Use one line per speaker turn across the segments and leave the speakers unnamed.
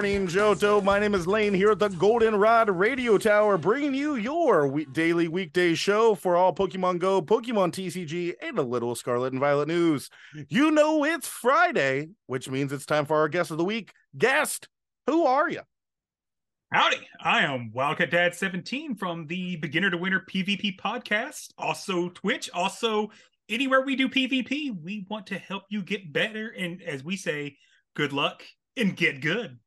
morning, Johto. My name is Lane here at the Goldenrod Radio Tower, bringing you your week- daily weekday show for all Pokemon Go, Pokemon TCG, and a little Scarlet and Violet news. You know it's Friday, which means it's time for our guest of the week. Guest, who are you?
Howdy, I am Wildcat Dad 17 from the Beginner to Winner PvP podcast, also Twitch, also anywhere we do PvP. We want to help you get better and, as we say, good luck and get good.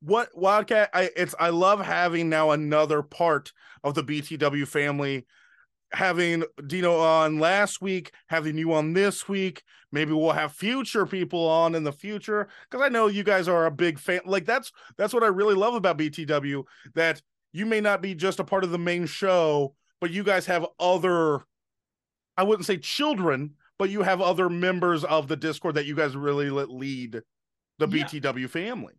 What Wildcat? I it's I love having now another part of the BTW family. Having Dino on last week, having you on this week. Maybe we'll have future people on in the future because I know you guys are a big fan. Like that's that's what I really love about BTW. That you may not be just a part of the main show, but you guys have other. I wouldn't say children, but you have other members of the Discord that you guys really let lead the
Yeah.
BTW family.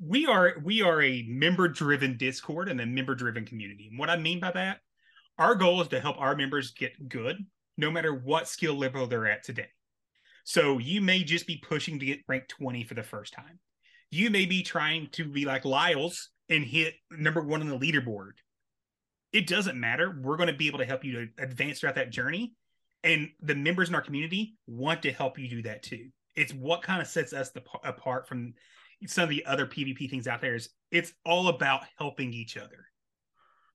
We are we are a member driven Discord and a member driven community. And what I mean by that, our goal is to help our members get good no matter what skill level they're at today. So you may just be pushing to get ranked 20 for the first time. You may be trying to be like Lyles and hit number one on the leaderboard. It doesn't matter. We're going to be able to help you to advance throughout that journey. And the members in our community want to help you do that too. It's what kind of sets us the, apart from some of the other PvP things out there is it's all about helping each other.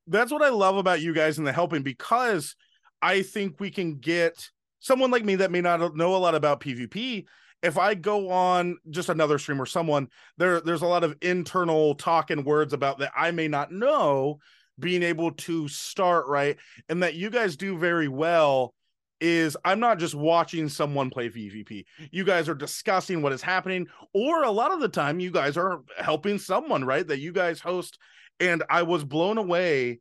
that's what I love about you guys and the helping because I think we can get someone like me that may not know a lot about PvP. If I go on just another stream or someone, there there's a lot of internal talk and words about that I may not know, being able to start right, and that you guys do very well. Is I'm not just watching someone play PvP. You guys are discussing what is happening, or a lot of the time, you guys are helping someone, right? That you guys host and I was blown away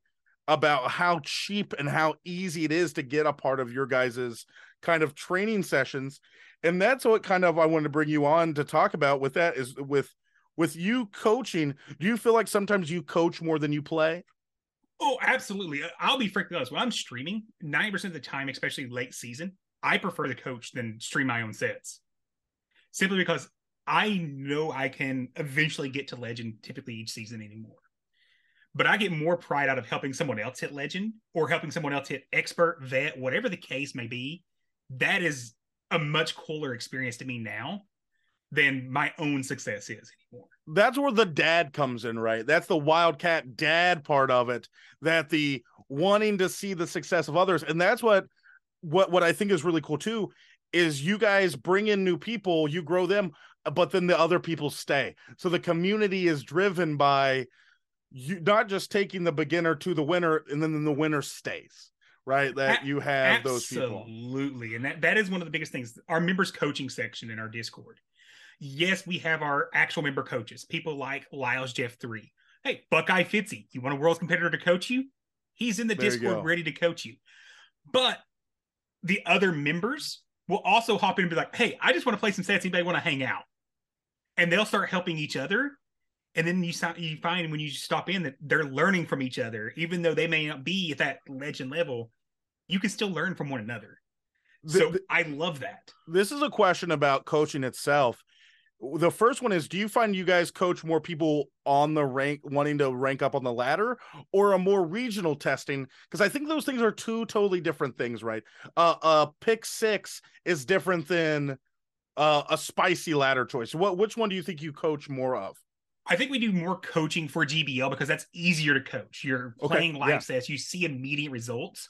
about how cheap and how easy it is to get a part of your guys's kind of training sessions and that's what kind of I wanted to bring you on to talk about with that is with with you coaching do you feel like sometimes you coach more than you play
Oh, absolutely. Uh, I'll be frankly honest. When I'm streaming, 90% of the time, especially late season, I prefer to coach than stream my own sets. Simply because I know I can eventually get to legend typically each season anymore. But I get more pride out of helping someone else hit legend or helping someone else hit expert, vet, whatever the case may be. That is a much cooler experience to me now than my own success is anymore.
that's where the dad comes in right that's the wildcat dad part of it that the wanting to see the success of others and that's what what what i think is really cool too is you guys bring in new people you grow them but then the other people stay so the community is driven by you not just taking the beginner to the winner and then the winner stays right that you have those people
Absolutely. And that, that is one of the biggest things. Our members coaching section in our Discord. Yes, we have our actual member coaches, people like Lyles Jeff 3. Hey, Buckeye Fitzy, you want a world's competitor to coach you? He's in the
There
Discord ready to coach you. But the other members will also hop in and be like, hey, I just want to play some sets. Anybody want to hang out? And they'll start helping each other. And then you you find when you stop in that they're learning from each other, even though they may not be at that legend level, you can still learn from one another.
The-
So
the-
I love that.
this is a question about coaching itself. The first one is do you find you guys coach more people on the rank wanting to rank up on the ladder or a more regional testing because I think those things are two totally different things, right? Uh uh pick 6 is different than uh, a spicy ladder choice. What which one do you think you coach more of?
I think we do more coaching for GBL because that's easier to coach. You're
Okay,
playing live
yeah.
sets, you see immediate results.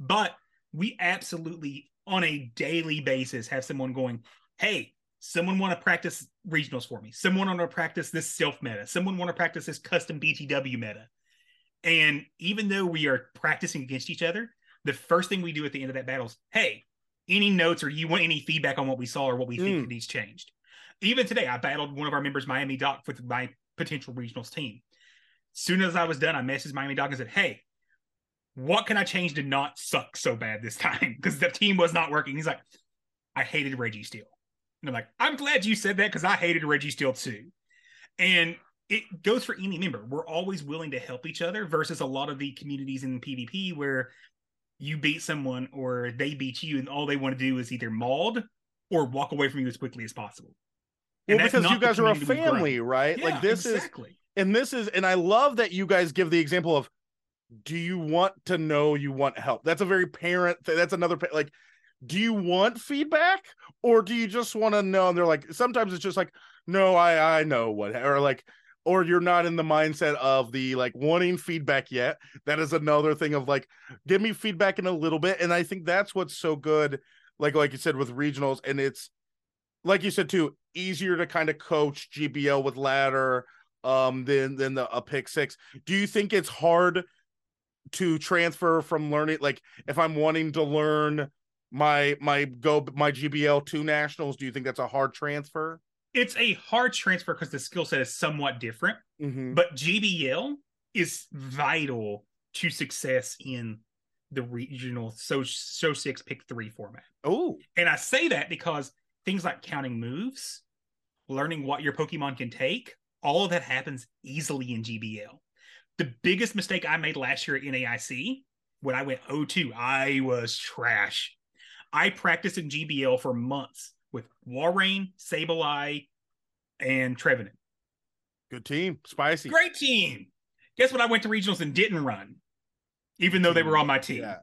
But we absolutely, on a daily basis, have someone going, Hey, someone want to practice regionals for me. Someone want to practice this self meta. Someone want to practice this custom BTW meta. And even though we are practicing against each other, the first thing we do at the end of that battle is, Hey, any notes or you want any feedback on what we saw or what we think
Mm.
that needs changed? Even today, I battled one of our members, Miami Doc, with my potential regionals team. Soon as I was done, I messaged Miami Doc and said, Hey, what can I change to not suck so bad this time? Because the team was not working. He's like, I hated Registeel. And I'm like, I'm glad you said that because I hated Registeel too. And it goes for any member. We're always willing to help each other versus a lot of the communities in PvP where you beat someone or they beat you and all they want to do is either mauled or walk away from you as quickly as possible.
well,
And that's
because you guys are a
community we've grown.
family, right?
Yeah,
like this is and this is and i love that you guys give the example of do you want to know you want help that's a very parent th- that's another like do you want feedback? Or do you just want to know? And they're like sometimes it's just like no i i know what or like or you're not in the mindset of the like wanting feedback yet. That is another thing of like give me feedback in a little bit. And i think that's what's so good like like you said with regionals and it's like you said too easier to kind of coach gbl with ladder um than than the a pick six. Do you think it's hard to transfer from learning like if i'm wanting to learn my my go my gbl two nationals do you think that's a hard transfer
It's a hard transfer because the skill set is somewhat different,
mm-hmm.
but GBL is vital to success in the regional so so six pick three format.
oh
And I say that because things like counting moves, learning what your Pokemon can take, all of that happens easily in GBL. The biggest mistake I made last year at NAIC when I went 02, I was trash. I practiced in GBL for months with Walrein, Sableye, and Trevenant.
good team spicy
Great team. Guess what? I went to regionals and didn't run, even though they were on my team
yeah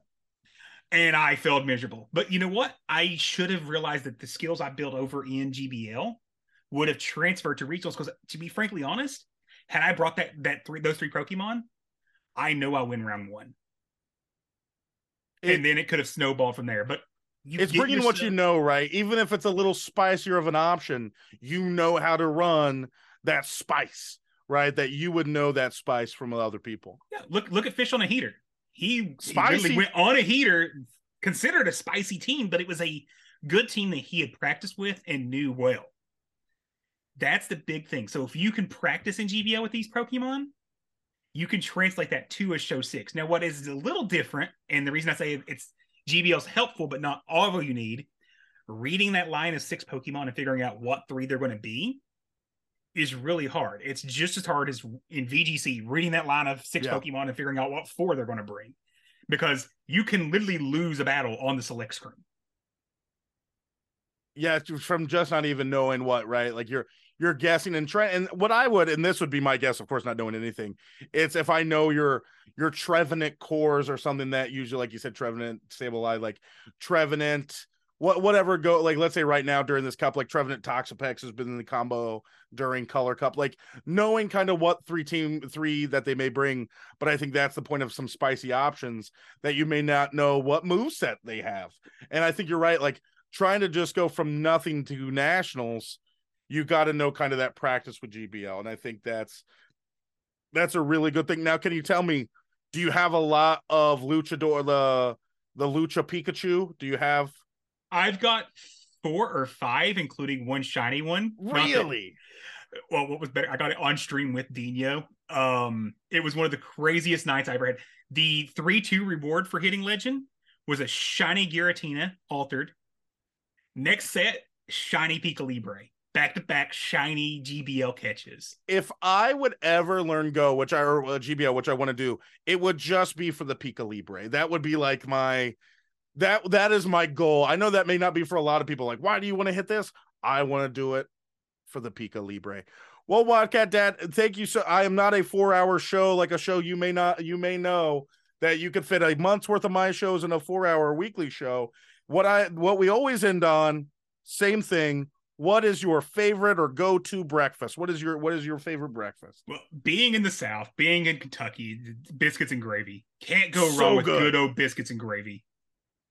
and I failed miserable. But you know what? I should have realized that the skills I built over in GBL would have transferred to regionals. Because to be frankly honest, had I brought that that three those three Pokemon, I know I win round one,
It-
and then it could have snowballed from there. But you
it's bringing what you know right even if it's a little spicier of an option you know how to run that spice right that you would know that spice from other people
Yeah, look look at Fish on a heater. He, he
Spicy.
went on a heater, considered a spicy team, but it was a good team that he had practiced with and knew well. That's the big thing. So if you can practice in GBL with these Pokemon, you can translate that to a show six. Now, what is a little different, and the reason I say it's GBL's helpful, but not all of you need, reading that line of six Pokemon and figuring out what three they're going to be is really hard. It's just as hard as in VGC reading that line of six
Yeah.
Pokemon and figuring out what four they're going to bring, because you can literally lose a battle on the select screen.
Yeah from just not even knowing what right? Like you're you're guessing and trying and what i would and this would be my guess of course not knowing anything it's if i know your your trevenant cores or something that usually like you said trevenant sableye like trevenant what whatever go like let's say right now during this cup like trevenant toxapex has been in the combo during color cup like knowing kind of what three team three that they may bring but i think that's the point of some spicy options that you may not know what move set they have and i think you're right like trying to just go from nothing to nationals, you got to know kind of that practice with GBL, and I think that's that's a really good thing. Now, can you tell me, do you have a lot of luchador the the lucha Pikachu? Do you have
I've got four or five, including one shiny one. That-
really?
well, what was better? I got it on stream with Dino. Um, it was one of the craziest nights I ever had. The three-two reward for hitting legend was a shiny Giratina altered. Next set, shiny Pika Libre. Back to back shiny GBL catches.
If I would ever learn Go, which I or uh, GBL, which I want to do, it would just be for the Pika Libre. That would be like my that that is my goal. I know that may not be for a lot of people. Like, why do you want to hit this? I want to do it for the Pika Libre. Well, Wildcat Dad, thank you. So I am not a four-hour show like a show you may not you may know that you could fit a month's worth of my shows in a four-hour weekly show. What I what we always end on, same thing. What is your favorite or go-to breakfast? What is your what is your favorite breakfast?
Well, being in the South, being in Kentucky, biscuits and gravy. Can't go
So
wrong with
good.
good old biscuits and gravy.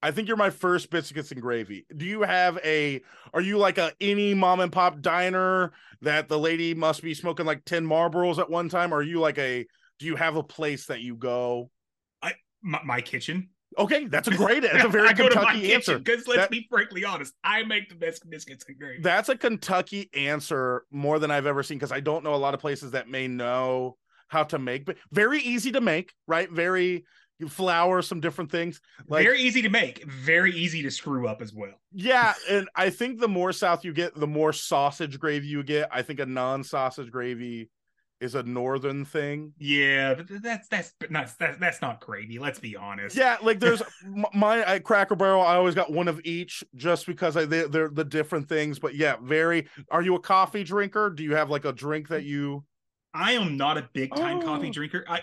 I think you're my first biscuits and gravy. Do you have a are you like a any mom and pop diner that the lady must be smoking like 10 Marlboros at one time? Or are you like a do you have a place that you go?
My, my kitchen.
Okay, that's a great that's a very
I go to my
Kentucky answer.
Because let's
That-
be frankly honest, I make the best biscuits and gravy.
That's a Kentucky answer more than I've ever seen because I don't know a lot of places that may know how to make, but very easy to make, right? Very flour some different things. Like
very easy to make, very easy to screw up as well.
Yeah, and I think the more south you get, the more sausage gravy you get. I think a non-sausage gravy is a northern thing.
Yeah, but that's that's not that's that's not gravy. Let's be honest.
Yeah, like there's my at Cracker Barrel. I always got one of each just because I they, they're the different things. But yeah, very. Are you a coffee drinker? Do you have like a drink that you?
I am not a big time oh. coffee drinker. I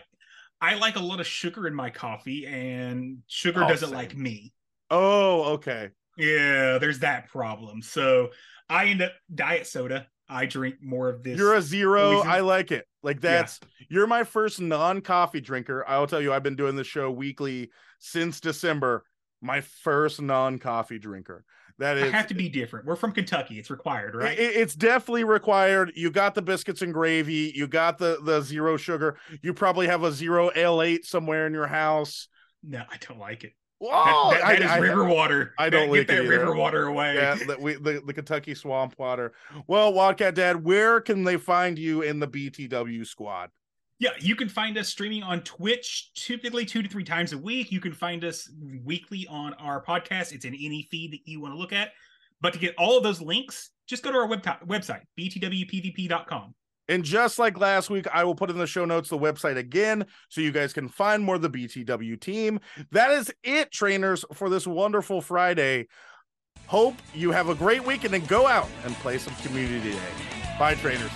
I like a lot of sugar in my coffee, and sugar oh, doesn't same. like me.
Oh, okay.
Yeah, there's that problem. So I end up diet soda. I drink more of this.
You're a zero. I like it. Like that's yeah. you're my first non-coffee drinker. I will tell you, I've been doing the show weekly since December. My first non-coffee drinker. That is I
have to be different. We're from Kentucky. It's required, right?
It, it's definitely required. You got the biscuits and gravy. You got the the zero sugar. You probably have a zero Ale-8 somewhere in your house.
No, I don't like it. Whoa, that, that, that I, is river water.
I don't
get that river water away.
Yeah, the, we, the, the Kentucky swamp water. Well, Wildcat Dad, where can they find you in the BTW squad?
Yeah, you can find us streaming on Twitch typically two to three times a week. You can find us weekly on our podcast. It's in any feed that you want to look at. But to get all of those links, just go to our web website, btwpvp.com.
And just like last week, I will put in the show notes the website again so you guys can find more of the BTW team. That is it, trainers, for this wonderful Friday. Hope you have a great weekend and go out and play some community day. Bye, trainers.